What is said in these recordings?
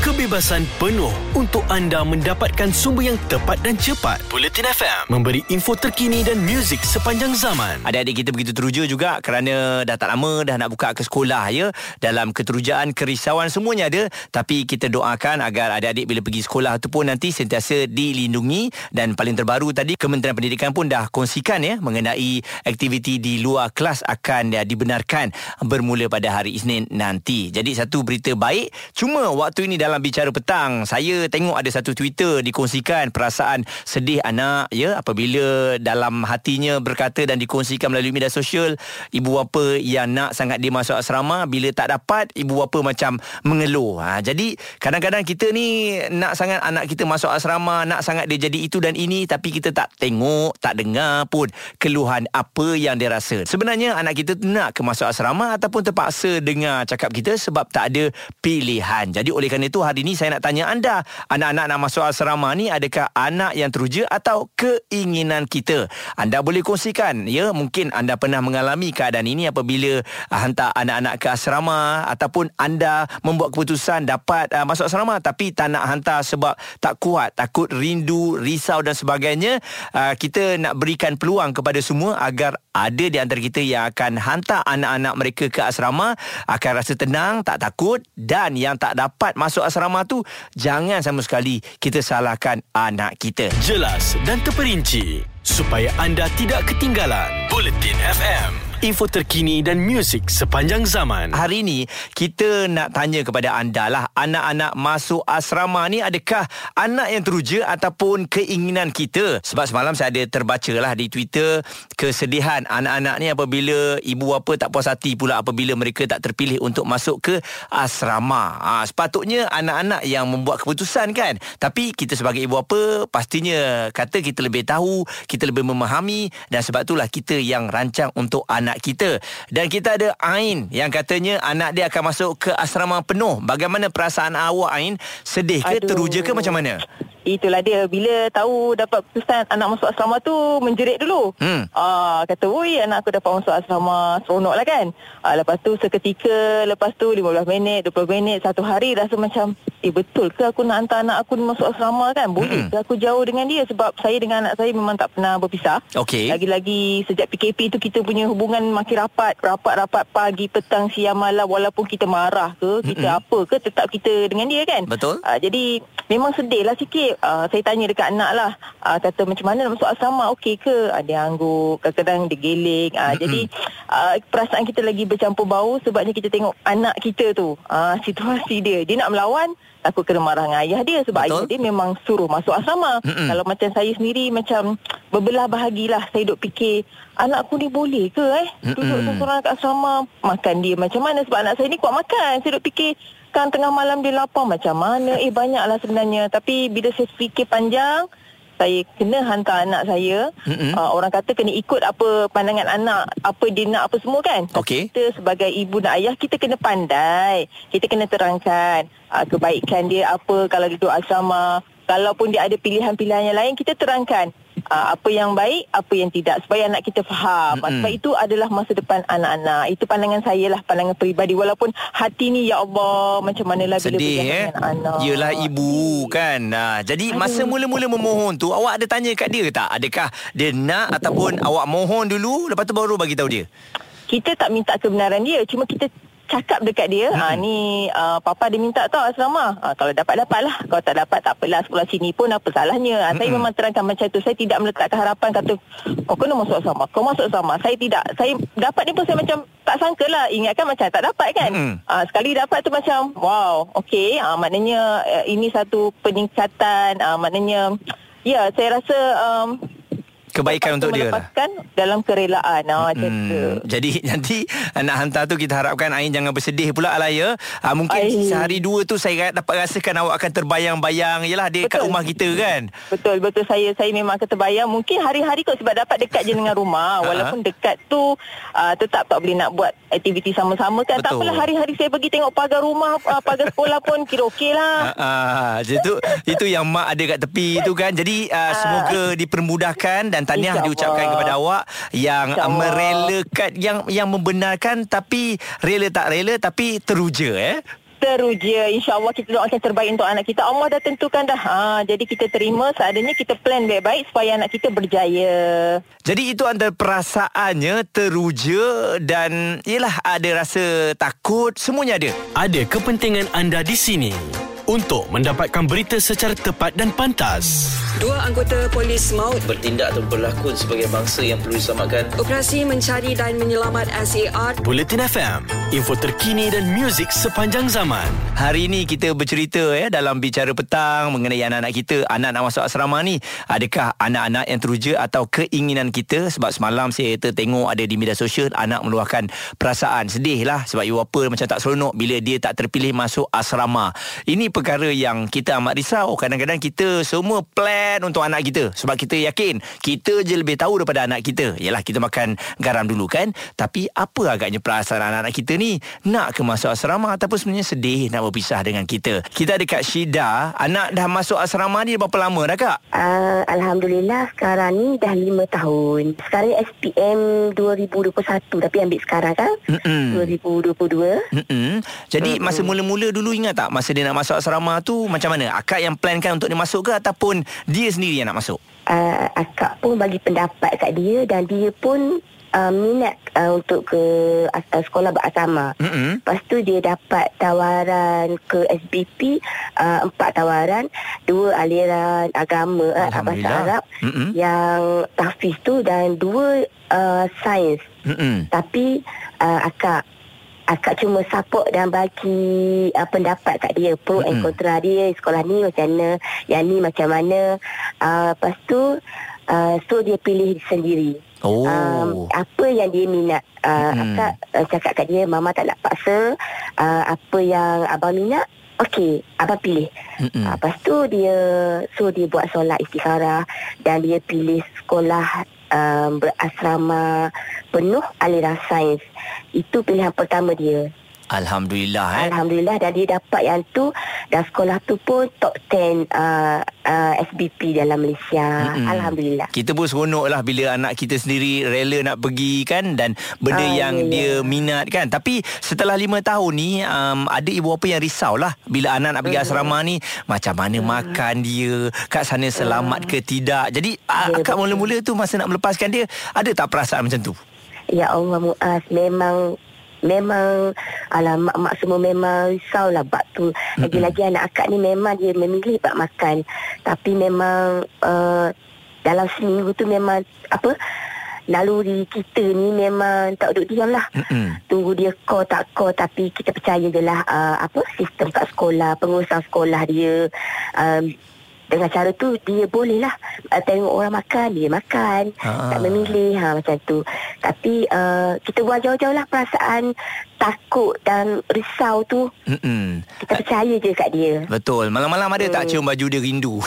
kebebasan penuh untuk anda mendapatkan sumber yang tepat dan cepat. Bulletin FM memberi info terkini dan muzik sepanjang zaman. Adik-adik kita begitu teruja juga kerana dah tak lama dah nak buka ke sekolah ya. Dalam keterujaan, kerisauan semuanya ada. Tapi kita doakan agar adik-adik bila pergi sekolah tu pun nanti sentiasa dilindungi. Dan paling terbaru tadi Kementerian Pendidikan pun dah kongsikan ya mengenai aktiviti di luar kelas akan ya, dibenarkan bermula pada hari Isnin nanti. Jadi satu berita baik. Cuma waktu ini dalam bicara petang saya tengok ada satu Twitter dikongsikan perasaan sedih anak ya apabila dalam hatinya berkata dan dikongsikan melalui media sosial ibu bapa yang nak sangat dia masuk asrama bila tak dapat ibu bapa macam mengeluh. Ha, jadi kadang-kadang kita ni nak sangat anak kita masuk asrama, nak sangat dia jadi itu dan ini tapi kita tak tengok, tak dengar pun keluhan apa yang dia rasa. Sebenarnya anak kita nak ke masuk asrama ataupun terpaksa dengar cakap kita sebab tak ada pilihan. Jadi oleh kerana itu hari ini saya nak tanya anda, anak-anak nak masuk asrama ni adakah anak yang teruja atau keinginan kita? Anda boleh kongsikan ya, mungkin anda pernah mengalami keadaan ini apabila uh, hantar anak-anak ke asrama ataupun anda membuat keputusan dapat uh, masuk asrama tapi tak nak hantar sebab tak kuat, takut rindu, risau dan sebagainya. Uh, kita nak berikan peluang kepada semua agar ada di antara kita yang akan hantar anak-anak mereka ke asrama akan rasa tenang, tak takut dan yang tak dapat masuk asrama asrama tu jangan sama sekali kita salahkan anak kita. Jelas dan terperinci supaya anda tidak ketinggalan. Bulletin FM info terkini dan muzik sepanjang zaman. Hari ini kita nak tanya kepada anda lah anak-anak masuk asrama ni adakah anak yang teruja ataupun keinginan kita? Sebab semalam saya ada terbaca lah di Twitter kesedihan anak-anak ni apabila ibu bapa tak puas hati pula apabila mereka tak terpilih untuk masuk ke asrama. Ha, sepatutnya anak-anak yang membuat keputusan kan. Tapi kita sebagai ibu bapa pastinya kata kita lebih tahu, kita lebih memahami dan sebab itulah kita yang rancang untuk anak anak kita. Dan kita ada Ain yang katanya anak dia akan masuk ke asrama penuh. Bagaimana perasaan awak Ain? Sedih ke, Aduh. teruja ke macam mana? Itulah dia Bila tahu dapat keputusan Anak masuk asrama tu Menjerit dulu hmm. uh, Kata Woi anak aku dapat masuk asrama Seronok lah kan uh, Lepas tu seketika Lepas tu 15 minit 20 minit Satu hari rasa macam Eh betul ke aku nak hantar anak aku Masuk asrama kan Boleh hmm. ke aku jauh dengan dia Sebab saya dengan anak saya Memang tak pernah berpisah okay. Lagi-lagi Sejak PKP tu Kita punya hubungan Makin rapat Rapat-rapat Pagi, petang, siang, malam Walaupun kita marah ke Kita hmm. apa ke Tetap kita dengan dia kan? Betul. Uh, Jadi Memang sedih lah sikit. Uh, saya tanya dekat anak lah. Uh, kata macam mana nak masuk asrama? Okey ke? Ada uh, angguk kadang-kadang dia geling. Uh, jadi uh, perasaan kita lagi bercampur bau sebabnya kita tengok anak kita tu. Uh, situasi dia. Dia nak melawan takut kena marah dengan ayah dia sebab Betul. ayah dia memang suruh masuk asrama. Mm-mm. kalau macam saya sendiri macam berbelah bahagilah saya duk fikir anak aku ni boleh ke eh duduk seorang kat asrama? Makan dia macam mana? Sebab anak saya ni kuat makan. Saya duk fikir kan tengah malam dia lapar macam mana? Eh banyaklah sebenarnya. Tapi bila saya fikir panjang saya kena hantar anak saya mm-hmm. uh, orang kata kena ikut apa pandangan anak apa dia nak apa semua kan okay. kita sebagai ibu dan ayah kita kena pandai kita kena terangkan uh, kebaikan dia apa kalau duduk asrama kalaupun dia ada pilihan-pilihan yang lain kita terangkan uh, apa yang baik, apa yang tidak supaya anak kita faham. Mm-hmm. Sebab itu adalah masa depan anak-anak. Itu pandangan saya lah, pandangan peribadi walaupun hati ni ya Allah macam manalah bila Sedih, eh? anak. Yalah ibu kan. Nah, jadi Aduh. masa mula-mula memohon tu awak ada tanya kat dia tak? Adakah dia nak ataupun awak mohon dulu lepas tu baru bagi tahu dia? Kita tak minta kebenaran dia, cuma kita cakap dekat dia hmm. ha, ni uh, papa dia minta tau asrama. Ha, kalau dapat dapat lah. Kalau tak dapat tak apalah. Sekolah sini pun apa salahnya. Ha, hmm. saya memang terangkan macam tu. Saya tidak meletakkan harapan. Kata kau kena masuk asrama? Kau masuk asrama. Saya tidak. Saya dapat ni pun saya macam tak sangka lah. Ingatkan macam tak dapat kan? Hmm. ha, sekali dapat tu macam wow okey. Ha, maknanya uh, ini satu peningkatan. Ha, maknanya ya saya rasa um, kebaikan untuk dia lah. dalam kerelaan. Ah hmm. jadi nanti nak hantar tu kita harapkan Ain jangan bersedih pula lah ya. Uh, mungkin Ay. sehari dua tu saya dapat rasakan awak akan terbayang-bayang. Yalah dia betul. kat rumah kita kan. Betul betul. Saya saya memang akan terbayang. Mungkin hari-hari kot sebab dapat dekat je dengan rumah. Walaupun dekat tu uh, tetap tak boleh nak buat aktiviti sama-sama kan. Betul. tak apalah hari-hari saya pergi tengok pagar rumah uh, pagar sekolah pun kira okey lah. Uh, itu itu yang mak ada kat tepi tu kan. Jadi uh, semoga dipermudahkan dan dan tahniah diucapkan kepada awak yang merelakan yang yang membenarkan tapi rela tak rela tapi teruja eh teruja. InsyaAllah kita doakan terbaik untuk anak kita. Allah dah tentukan dah. Ha, jadi kita terima seadanya kita plan baik-baik supaya anak kita berjaya. Jadi itu antara perasaannya teruja dan ialah ada rasa takut. Semuanya ada. Ada kepentingan anda di sini untuk mendapatkan berita secara tepat dan pantas. Dua anggota polis maut bertindak atau berlakon sebagai bangsa yang perlu diselamatkan. operasi mencari dan menyelamat SAR Buletin FM, info terkini dan muzik sepanjang zaman. Hari ini kita bercerita ya dalam bicara petang mengenai anak-anak kita, anak nak masuk asrama ni, adakah anak-anak yang teruja atau keinginan kita sebab semalam saya tengok ada di media sosial anak meluahkan perasaan sedih lah sebab ibu bapa macam tak seronok bila dia tak terpilih masuk asrama. Ini perkara yang kita amat risau. Kadang-kadang kita semua plan untuk anak kita sebab kita yakin kita je lebih tahu daripada anak kita. Yalah kita makan garam dulu kan. Tapi apa agaknya perasaan anak-anak kita ni nak ke masuk asrama ataupun sebenarnya sedih nak berpisah dengan kita. Kita ada Kak Syida, anak dah masuk asrama ni berapa lama dah Kak? Uh, Alhamdulillah sekarang ni dah 5 tahun. Sekarang SPM 2021 tapi ambil sekarang kan? Mm-mm. 2022. Mm-mm. Jadi mm-hmm. masa mula-mula dulu ingat tak masa dia nak masuk asrama tu macam mana? Akak yang plankan untuk dia masuk ke ataupun dia sendiri yang nak masuk? Uh, akak pun bagi pendapat kat dia dan dia pun uh, minat uh, untuk ke uh, sekolah berasrama. Mm-mm. Lepas tu dia dapat tawaran ke SBP uh, empat tawaran, dua aliran agama uh, bahasa. Arab Mm-mm. yang tahfiz tu dan dua uh, sains. Mm-mm. Tapi uh, akak akak cuma support dan bagi uh, pendapat kat dia pro and Mm-mm. kontra dia sekolah ni macam mana yang ni macam mana uh, lepas tu uh, so dia pilih sendiri Oh. um, apa yang dia minat uh, Mm-mm. akak uh, cakap kat dia mama tak nak paksa uh, apa yang abang minat Okey, abang pilih. Mm-mm. Uh, lepas tu dia so dia buat solat istikharah dan dia pilih sekolah um, berasrama penuh aliran sains. Itu pilihan pertama dia. Alhamdulillah eh. Alhamdulillah dan dia dapat yang tu dan sekolah tu pun top 10 uh, uh, SBP dalam Malaysia. Mm-mm. Alhamdulillah. Kita pun seronok lah bila anak kita sendiri rela nak pergi kan dan benda Ah, yang ya, ya. dia minat kan. Tapi setelah lima tahun ni um, ada ibu bapa yang risau lah bila anak nak pergi Mm-hmm. asrama ni macam mana makan dia, kat sana selamat ke tidak. Jadi Ya, akak betul. mula-mula tu masa nak melepaskan dia ada tak perasaan macam tu? Ya Allah Muaz memang memang alah mak-mak semua memang risau lah bab tu. Lagi-lagi anak akak ni memang dia memilih bab makan. Tapi memang uh, dalam seminggu tu memang apa naluri kita ni memang tak duduk diam lah. Tunggu dia call tak call tapi kita percaya je lah uh, apa sistem kat sekolah, pengurusan sekolah dia um, dengan cara tu dia boleh lah uh, tengok orang makan dia makan Ah. tak memilih ha macam tu tapi uh, kita buat jauh-jauh lah perasaan takut dan risau tu Mm-mm. kita percaya je kat dia Betul. Malam-malam ada tak Hmm. cium baju dia rindu?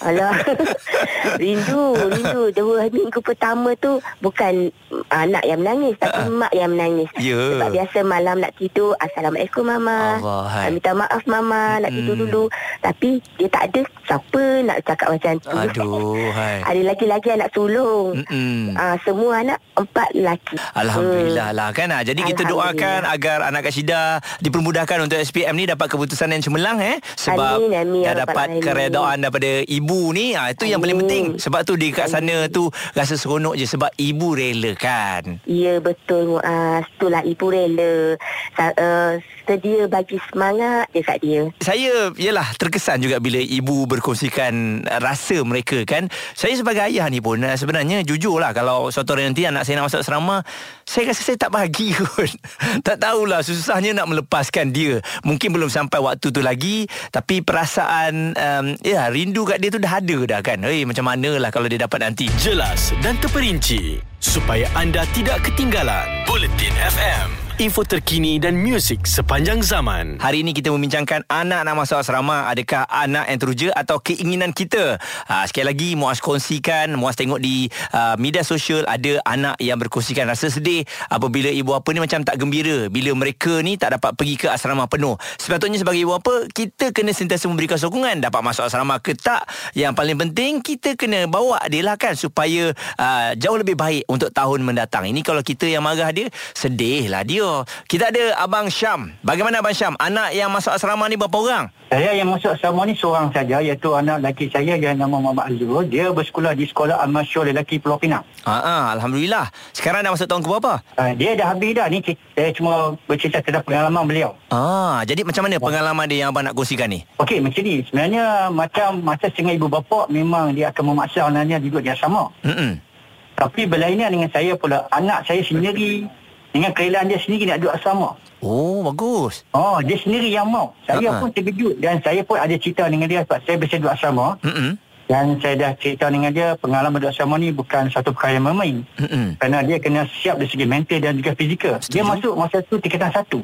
Alah Rindu Rindu Dua minggu pertama tu Bukan Anak yang menangis Tapi mak yang menangis Ya. Sebab biasa malam nak tidur Assalamualaikum mama Allah. Ah, Minta maaf mama Nak tidur Mm-mm. dulu Tapi dia tak ada Siapa nak cakap macam tu Aduh, hai. Ada lagi-lagi anak sulung Mm-mm. Ah, Semua anak Empat lelaki Alhamdulillah lah kan ah. Jadi kita doakan agar anak Kak Syida dipermudahkan untuk SPM ni dapat keputusan yang cemerlang eh sebab Amin, amin, ya dah Rabbal dapat keredaan daripada ibu ni ah itu yang paling Amin. penting sebab tu dia kat sana tu rasa seronok je sebab ibu rela kan. Ya betul Muaz. Itulah ibu rela. Sa- uh, Sedia bagi semangat je kat dia. Saya ialah terkesan juga bila ibu berkongsikan rasa mereka kan. Saya sebagai ayah ni pun uh, sebenarnya jujur lah kalau suatu hari nanti anak saya nak masuk asrama, saya rasa saya tak bahagi kot. tak tahulah susahnya nak melepaskan dia. Mungkin belum sampai waktu tu lagi tapi perasaan um, ya rindu kat dia tu dah ada dah kan. Hei macam manalah kalau dia dapat nanti. Jelas dan terperinci supaya anda tidak ketinggalan. Buletin FM, info terkini dan muzik sepanjang zaman. Hari ini kita membincangkan anak nak masuk asrama adakah anak yang teruja atau keinginan kita. Ha, sekali lagi Muaz kongsikan, Muaz tengok di uh, media sosial ada anak yang berkongsikan rasa sedih apabila ibu bapa ni macam tak gembira bila mereka ni tak dapat pergi ke asrama penuh. Sepatutnya sebagai ibu bapa kita kena sentiasa memberikan sokongan dapat masuk asrama ke tak. Yang paling penting kita kena bawa dia lah kan supaya uh, jauh lebih baik untuk tahun mendatang. Ini kalau kita yang marah dia sedih lah dia Kita ada Abang Syam. Bagaimana Abang Syam? Anak yang masuk asrama ni berapa orang? Saya yang masuk asrama ni seorang saja iaitu anak lelaki saya yang nama Muhammad Azrul. Dia bersekolah di Sekolah Al-Masyur Lelaki Pulau Pinang. Ah, ah, Alhamdulillah. Sekarang dah masuk tahun ke berapa? Uh, dia dah habis dah ni. Saya cuma bercerita tentang pengalaman beliau. Ah, jadi macam mana pengalaman dia yang abang nak kongsikan ni? Okey, macam ni. Sebenarnya macam masa setengah ibu bapa memang dia akan memaksa anaknya duduk di asrama. Hmm. Tapi berlainan dengan saya pula. Anak saya sendiri dengan kerelaan dia sendiri nak duduk asrama. Oh, bagus. Oh, dia sendiri yang mau. Saya Ha-ha. pun terkejut dan saya pun ada cerita dengan dia sebab saya biasa duduk asrama. Hmm. Dan saya dah cerita dengan dia pengalaman duduk asrama ni bukan satu perkara yang main. Hmm. Kerana dia kena siap dari segi mental dan juga fizikal. Dia Setuju. masuk masa tu tingkatan satu.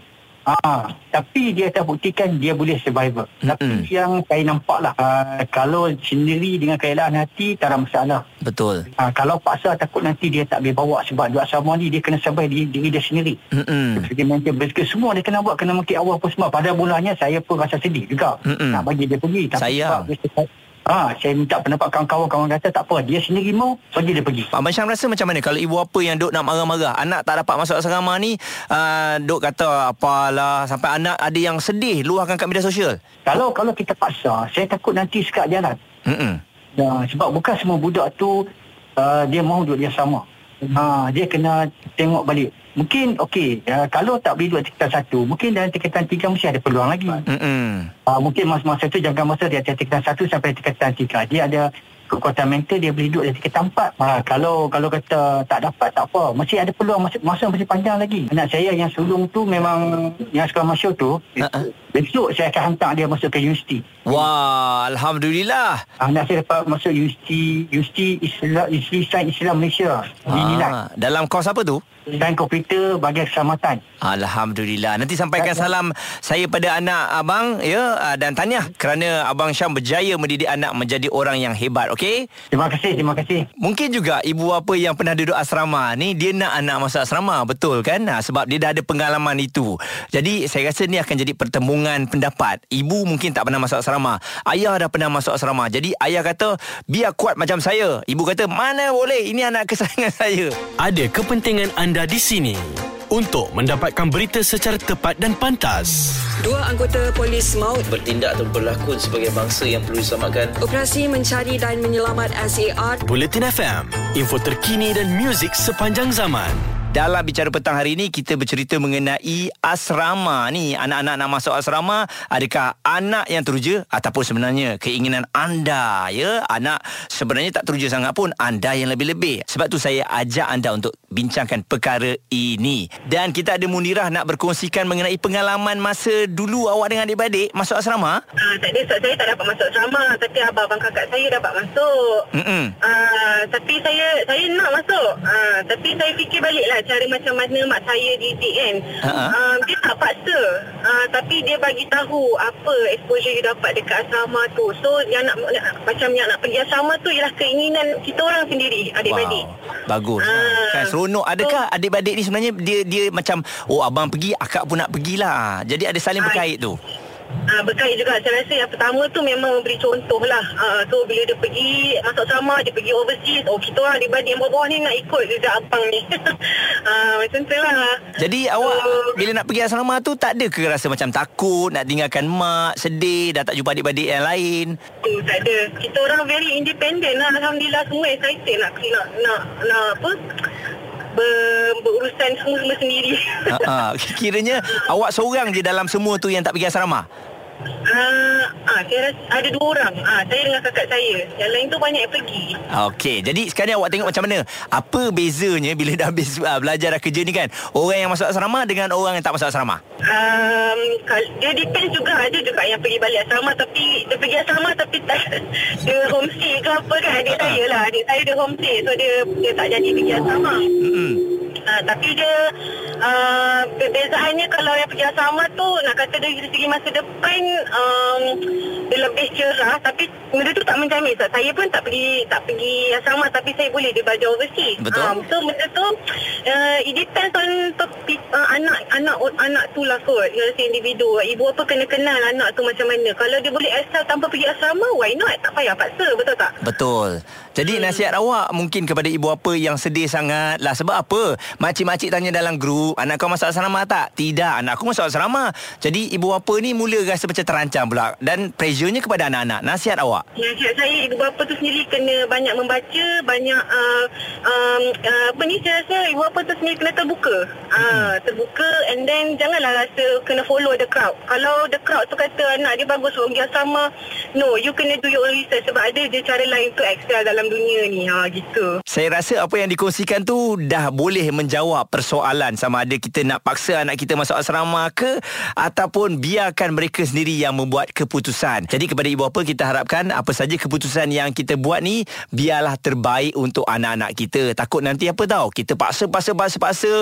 Ah, tapi dia telah buktikan dia boleh survival. Mm-mm. Tapi yang saya nampak lah, ah, kalau sendiri dengan kerelaan hati, tak ada masalah. Betul. Ah, kalau paksa takut nanti dia tak boleh bawa sebab duduk asrama ni dia kena survive diri, diri dia sendiri. Hmm. Mental, basically semua dia kena buat, kena mungkin awal pun semua. Pada mulanya saya pun rasa sedih juga. Mm-mm. Nak bagi dia pergi. Tapi Sayang. sebab dia, Ah, saya minta pendapat kawan-kawan kawan kata tak apa dia sendiri mau bagi dia pergi. Abang Syam rasa macam mana kalau ibu apa yang duk nak marah-marah anak tak dapat masuk asrama ni uh, duk kata apalah sampai anak ada yang sedih luahkan kat media sosial. Kalau kalau kita paksa, saya takut nanti sekat jalan. Hmm. Ya, sebab bukan semua budak tu uh, dia mau duduk dia sama. Ha, dia kena tengok balik. Mungkin okey, uh, kalau tak boleh duduk tingkatan satu, mungkin dalam tingkatan tiga mesti ada peluang lagi. Hmm. Uh, mungkin masa-masa tu jangka masa dia ada tingkatan satu sampai tingkatan tiga. Dia ada kekuatan mental dia boleh duduk di tingkatan empat. Ha, kalau kalau kata tak dapat tak apa. Masih ada peluang masa, masa masih panjang lagi. Anak saya yang sulung tu memang yang sekolah masyur tu. Ha-ha. Besok saya akan hantar dia masuk ke universiti. Wah, alhamdulillah. Anak saya dapat masuk universiti Universiti Islam Universiti Sains Islam Malaysia. Ah, dalam kos apa tu? Dan komputer bahagian keselamatan. Alhamdulillah. Nanti sampaikan salam saya pada anak abang ya ah, dan tahniah kerana abang Syam berjaya mendidik anak menjadi orang yang hebat, okey? Terima kasih, terima kasih. Mungkin juga ibu apa yang pernah duduk asrama ni dia nak anak masuk asrama, betul kan? Ha, sebab dia dah ada pengalaman itu. Jadi saya rasa ni akan jadi pertemuan pendapat. Ibu mungkin tak pernah masuk asrama, ayah dah pernah masuk asrama. Jadi ayah kata biar kuat macam saya. Ibu kata mana boleh, ini anak kesayangan saya. Ada kepentingan anda di sini untuk mendapatkan berita secara tepat dan pantas. Dua anggota polis maut Bertindak atau berlakon sebagai bangsa yang perlu diselamatkan operasi mencari dan menyelamat SAR Buletin FM, info terkini dan muzik sepanjang zaman. Dalam bicara petang hari ini kita bercerita mengenai asrama ni. Anak-anak nak masuk asrama, adakah anak yang teruja ataupun sebenarnya keinginan anda ya? Anak sebenarnya tak teruja sangat pun, anda yang lebih-lebih. Sebab tu saya ajak anda untuk bincangkan perkara ini. Dan kita ada Munirah nak berkongsikan mengenai pengalaman masa dulu awak dengan adik-beradik masuk asrama. Ah, tak ada sebab saya tak dapat masuk asrama tapi abang-abang kakak saya dapat masuk. Mm-mm. Ah, tapi saya saya nak masuk. Ah, tapi saya fikir baliklah cara macam mana mak saya didik kan. Ha-ha. Ah, dia tak paksa. Ah, tapi dia bagi tahu apa exposure dia dapat dekat asrama tu. So yang nak macam yang nak pergi asrama tu ialah keinginan kita orang sendiri adik-beradik. Bagus. Ah. Kan seronok. Adakah adik-beradik ni sebenarnya dia dia macam oh abang pergi, akak pun nak pergilah. Jadi ada saling Ah. berkait tu. Ah, berkait juga saya rasa yang pertama tu memang memberi contoh lah ah, so bila dia pergi masuk asrama dia pergi overseas oh kita orang adik-beradik yang bawah ni nak ikut jejak abang ni ah, macam tu lah Jadi awak bila nak pergi asrama tu tak ada ke rasa macam takut nak tinggalkan mak, sedih dah tak jumpa adik-beradik yang lain? tu tak ada kita orang very independent lah Alhamdulillah semua excited nak nak nak, nak apa ber, berurusan semua-semua sendiri Ha ah, kiranya awak seorang je dalam semua tu yang tak pergi asrama. Ah, ah, saya rasa ada dua orang. Ah, saya dengan kakak saya. Yang lain tu banyak yang pergi. Okey, jadi sekarang awak tengok macam mana? Apa bezanya bila dah habis uh, belajar dah kerja ni kan? Orang yang masuk asrama dengan orang yang tak masuk asrama. Um, dia depends juga Ada juga yang pergi balik asrama Tapi Dia pergi asrama Tapi tak Dia homestay ke apa kan Adik saya lah Adik saya dia homestay So dia Dia tak jadi pergi asrama Hmm. uh, Tapi dia uh, Perbezaannya Kalau yang pergi tu Nak kata dari segi masa depan um, Dia lebih cerah. Tapi Benda tu tak menjamin Sebab saya pun tak pergi Tak pergi asrama Tapi saya boleh Dia belajar overseas. Betul. Um, So benda tu uh, It depends on uh, Anak Anak anak tu lah kot. Yang si individu. Ibu apa kena kenal Anak tu macam mana. Kalau dia boleh asal Tanpa pergi asrama Why not? Tak payah paksa Betul tak? Betul. Jadi nasihat awak mungkin kepada ibu apa yang sedih sangat? Lah sebab apa? Makcik-makcik tanya dalam grup tu Anak kau masuk asrama tak? Tidak Anak aku masuk asrama Jadi ibu bapa ni Mula rasa macam terancam pula Dan pressure-nya kepada anak-anak Nasihat awak Nasihat saya ibu bapa tu sendiri kena banyak membaca, banyak uh, um, uh, apa ni saya rasa ibu bapa tu sendiri kena terbuka. Uh, terbuka and then janganlah rasa kena follow the crowd. Kalau the crowd tu kata anak dia bagus orang sama, no, you kena do your own research sebab ada je cara lain untuk excel dalam dunia ni. Ha gitu. Saya rasa apa yang dikongsikan tu dah boleh menjawab persoalan sama ada kita nak paksa anak kita masuk asrama ke ataupun biarkan mereka sendiri yang membuat keputusan. Jadi kepada ibu bapa kita harapkan apa saja keputusan yang kita buat ni biarlah terbaik untuk anak-anak kita. Takut nanti apa tahu kita paksa paksa paksa paksa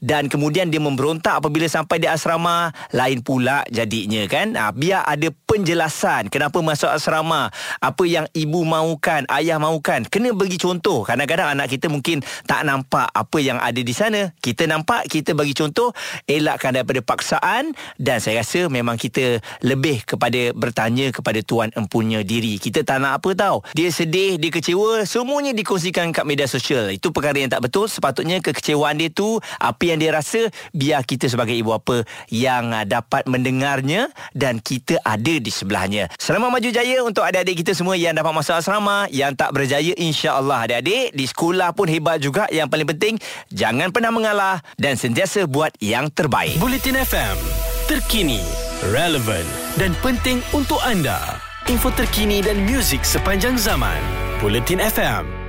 dan kemudian dia memberontak apabila sampai di asrama lain pula jadinya kan. Ha, biar ada penjelasan kenapa masuk asrama, apa yang ibu mahukan, ayah mahukan. Kena bagi contoh. Kadang-kadang anak kita mungkin tak nampak apa yang ada di sana. Kita nampak, kita bagi contoh, elakkan daripada paksaan dan saya rasa memang kita lebih kepada bertanya kepada tuan empunya diri. Kita tak nak apa tahu. Dia sedih, dia kecewa, semuanya dikongsikan kat media sosial. Itu perkara yang tak betul. Sepatutnya kekecewaan dia tu, apa yang dia rasa, biar kita sebagai ibu apa yang uh, dapat mendengarnya dan kita ada di sebelahnya. Selamat maju jaya untuk adik-adik kita semua yang dapat masuk asrama, yang tak berjaya insya-Allah adik-adik di sekolah pun hebat juga. Yang paling penting jangan pernah mengalah dan sentiasa buat yang terbaik. Bulletin FM, terkini, relevan dan penting untuk anda. Info terkini dan muzik sepanjang zaman. Bulletin FM